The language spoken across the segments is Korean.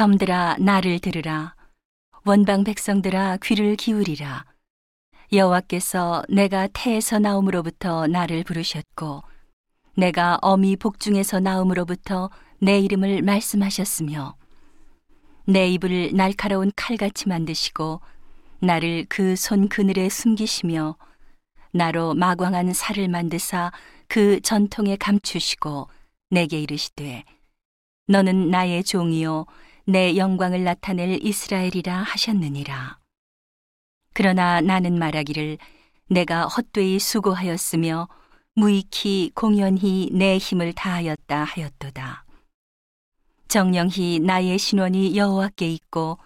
섬들아 나를 들으라. 원방 백성들아 귀를 기울이라. 여호와께서 내가 태에서 나옴으로부터 나를 부르셨고 내가 어미 복중에서 나옴으로부터 내 이름을 말씀하셨으며 내 입을 날카로운 칼같이 만드시고 나를 그 손 그늘에 숨기시며 나로 마광한 살을 만드사 그 전통에 감추시고 내게 이르시되 너는 나의 종이요 내 영광을 나타낼 이스라엘이라 하셨느니라. 그러나 나는 말하기를 내가 헛되이 수고하였으며 무익히 공연히 내 힘을 다하였다 하였도다. 정령히 나의 신원이 여호와께 있고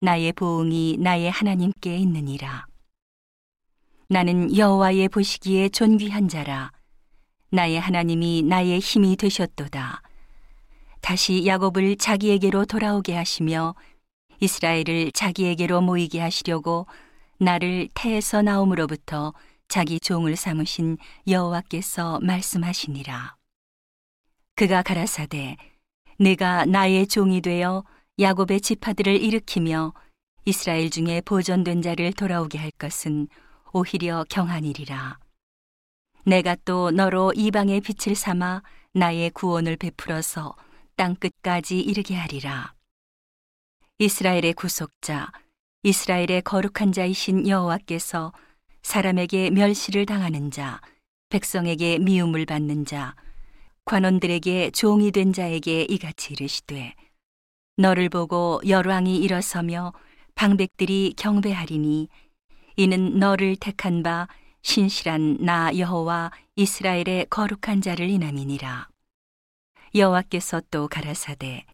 나의 보응이 나의 하나님께 있느니라. 나는 여호와의 보시기에 존귀한 자라. 나의 하나님이 나의 힘이 되셨도다. 다시 야곱을 자기에게로 돌아오게 하시며 이스라엘을 자기에게로 모이게 하시려고 나를 태에서 나옴으로부터 자기 종을 삼으신 여호와께서 말씀하시니라. 그가 가라사대 내가 나의 종이 되어 야곱의 지파들을 일으키며 이스라엘 중에 보존된 자를 돌아오게 할 것은 오히려 경한이리라. 내가 또 너로 이방의 빛을 삼아 나의 구원을 베풀어서 땅 끝까지 이르게 하리라. 이스라엘의 구속자, 이스라엘의 거룩한 자이신 여호와께서 사람에게 멸시를 당하는 자, 백성에게 미움을 받는 자, 관원들에게 종이 된 자에게 이같이 이르시되 너를 보고 열왕이 일어서며 방백들이 경배하리니 이는 너를 택한 바 신실한 나 여호와 이스라엘의 거룩한 자를 인함이니라 여호와께서 또 가라사대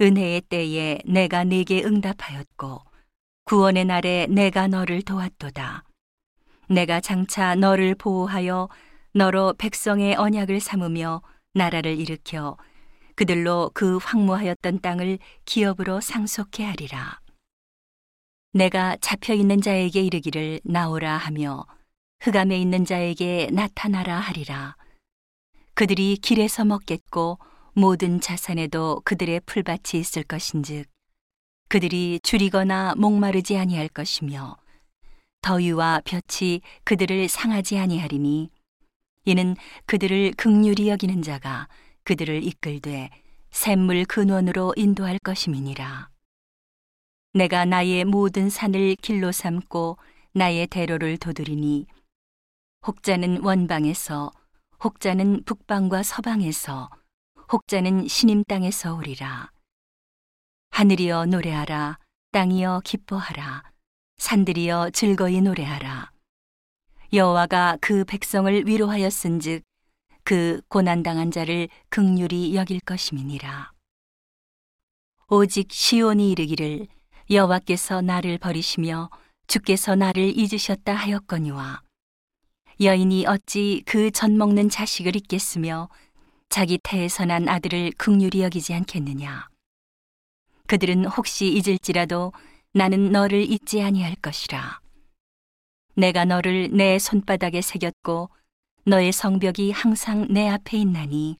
은혜의 때에 내가 네게 응답하였고 구원의 날에 내가 너를 도왔도다 내가 장차 너를 보호하여 너로 백성의 언약을 삼으며 나라를 일으켜 그들로 그 황무하였던 땅을 기업으로 상속해 하리라. 내가 잡혀 있는 자에게 이르기를 나오라 하며 흑암에 있는 자에게 나타나라 하리라. 그들이 길에서 먹겠고 모든 자산에도 그들의 풀밭이 있을 것인즉 그들이 줄이거나 목마르지 아니할 것이며 더위와 볕이 그들을 상하지 아니하리니 이는 그들을 극률이 여기는 자가 그들을 이끌되 샘물 근원으로 인도할 것임이니라. 내가 나의 모든 산을 길로 삼고 나의 대로를 도드리니 혹자는 원방에서 혹자는 북방과 서방에서 혹자는 신임 땅에서 오리라. 하늘이여 노래하라 땅이여 기뻐하라 산들이여 즐거이 노래하라. 여호와가 그 백성을 위로하였은즉 그 고난당한 자를 극률이 여길 것임이니라. 오직 시온이 이르기를 여호와께서 나를 버리시며 주께서 나를 잊으셨다 하였거니와 여인이 어찌 그 젖 먹는 자식을 잊겠으며 자기 태에서 난 아들을 극률이 여기지 않겠느냐. 그들은 혹시 잊을지라도 나는 너를 잊지 아니할 것이라. 내가 너를 내 손바닥에 새겼고 너의 성벽이 항상 내 앞에 있나니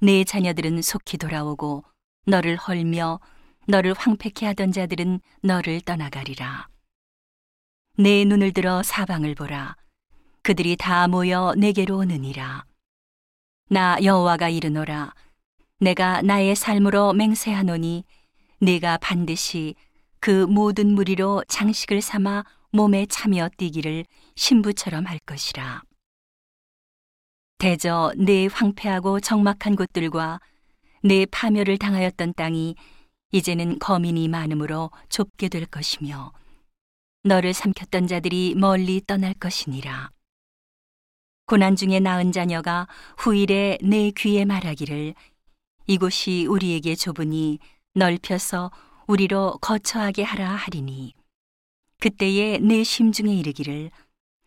내 자녀들은 속히 돌아오고 너를 헐며 너를 황폐케 하던 자들은 너를 떠나가리라. 내 눈을 들어 사방을 보라. 그들이 다 모여 내게로 오느니라. 나 여호와가 이르노라. 내가 나의 삶으로 맹세하노니 네가 반드시 그 모든 무리로 장식을 삼아 몸에 차며 뛰기를 신부처럼 할 것이라. 대저 내 황폐하고 적막한 곳들과 내 파멸을 당하였던 땅이 이제는 거민이 많으므로 좁게 될 것이며 너를 삼켰던 자들이 멀리 떠날 것이니라. 고난 중에 낳은 자녀가 후일에 내 귀에 말하기를 이곳이 우리에게 좁으니 넓혀서 우리로 거처하게 하라 하리니 그때에 내 심중에 이르기를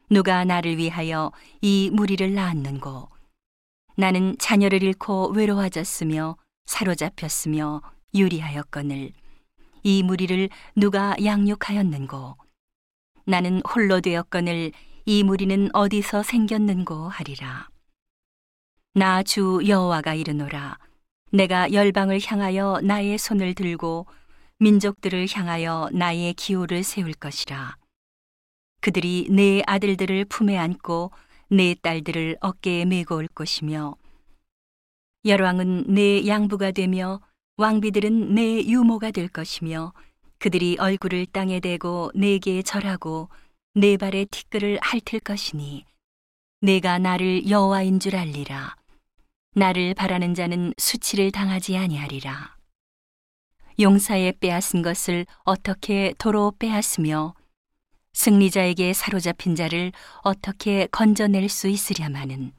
누가 나를 위하여 이 무리를 낳았는고? 나는 자녀를 잃고 외로워졌으며 사로잡혔으며 유리하였거늘 이 무리를 누가 양육하였는고? 나는 홀로 되었거늘 이 무리는 어디서 생겼는고 하리라 나 주 여호와가 이르노라 내가 열방을 향하여 나의 손을 들고 민족들을 향하여 나의 기호를 세울 것이라. 그들이 내 아들들을 품에 안고 내 딸들을 어깨에 메고 올 것이며 열왕은 내 양부가 되며 왕비들은 내 유모가 될 것이며 그들이 얼굴을 땅에 대고 내게 절하고 내 발에 티끌을 핥을 것이니 내가 나를 여호와인 줄 알리라. 나를 바라는 자는 수치를 당하지 아니하리라. 용사의 빼앗은 것을 어떻게 도로 빼앗으며 승리자에게 사로잡힌 자를 어떻게 건져낼 수 있으랴마는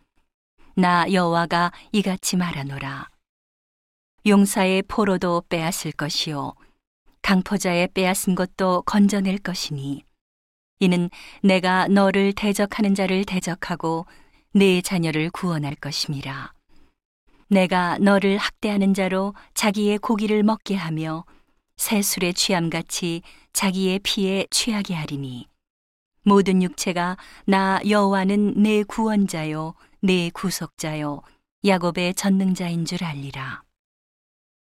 나 여호와가 이같이 말하노라. 용사의 포로도 빼앗을 것이요 강포자의 빼앗은 것도 건져낼 것이니 이는 내가 너를 대적하는 자를 대적하고 내 자녀를 구원할 것임이라. 내가 너를 학대하는 자로 자기의 고기를 먹게 하며 새 술에 취함같이 자기의 피에 취하게 하리니. 모든 육체가 나 여호와는 내 구원자요 내 구속자요 야곱의 전능자인 줄 알리라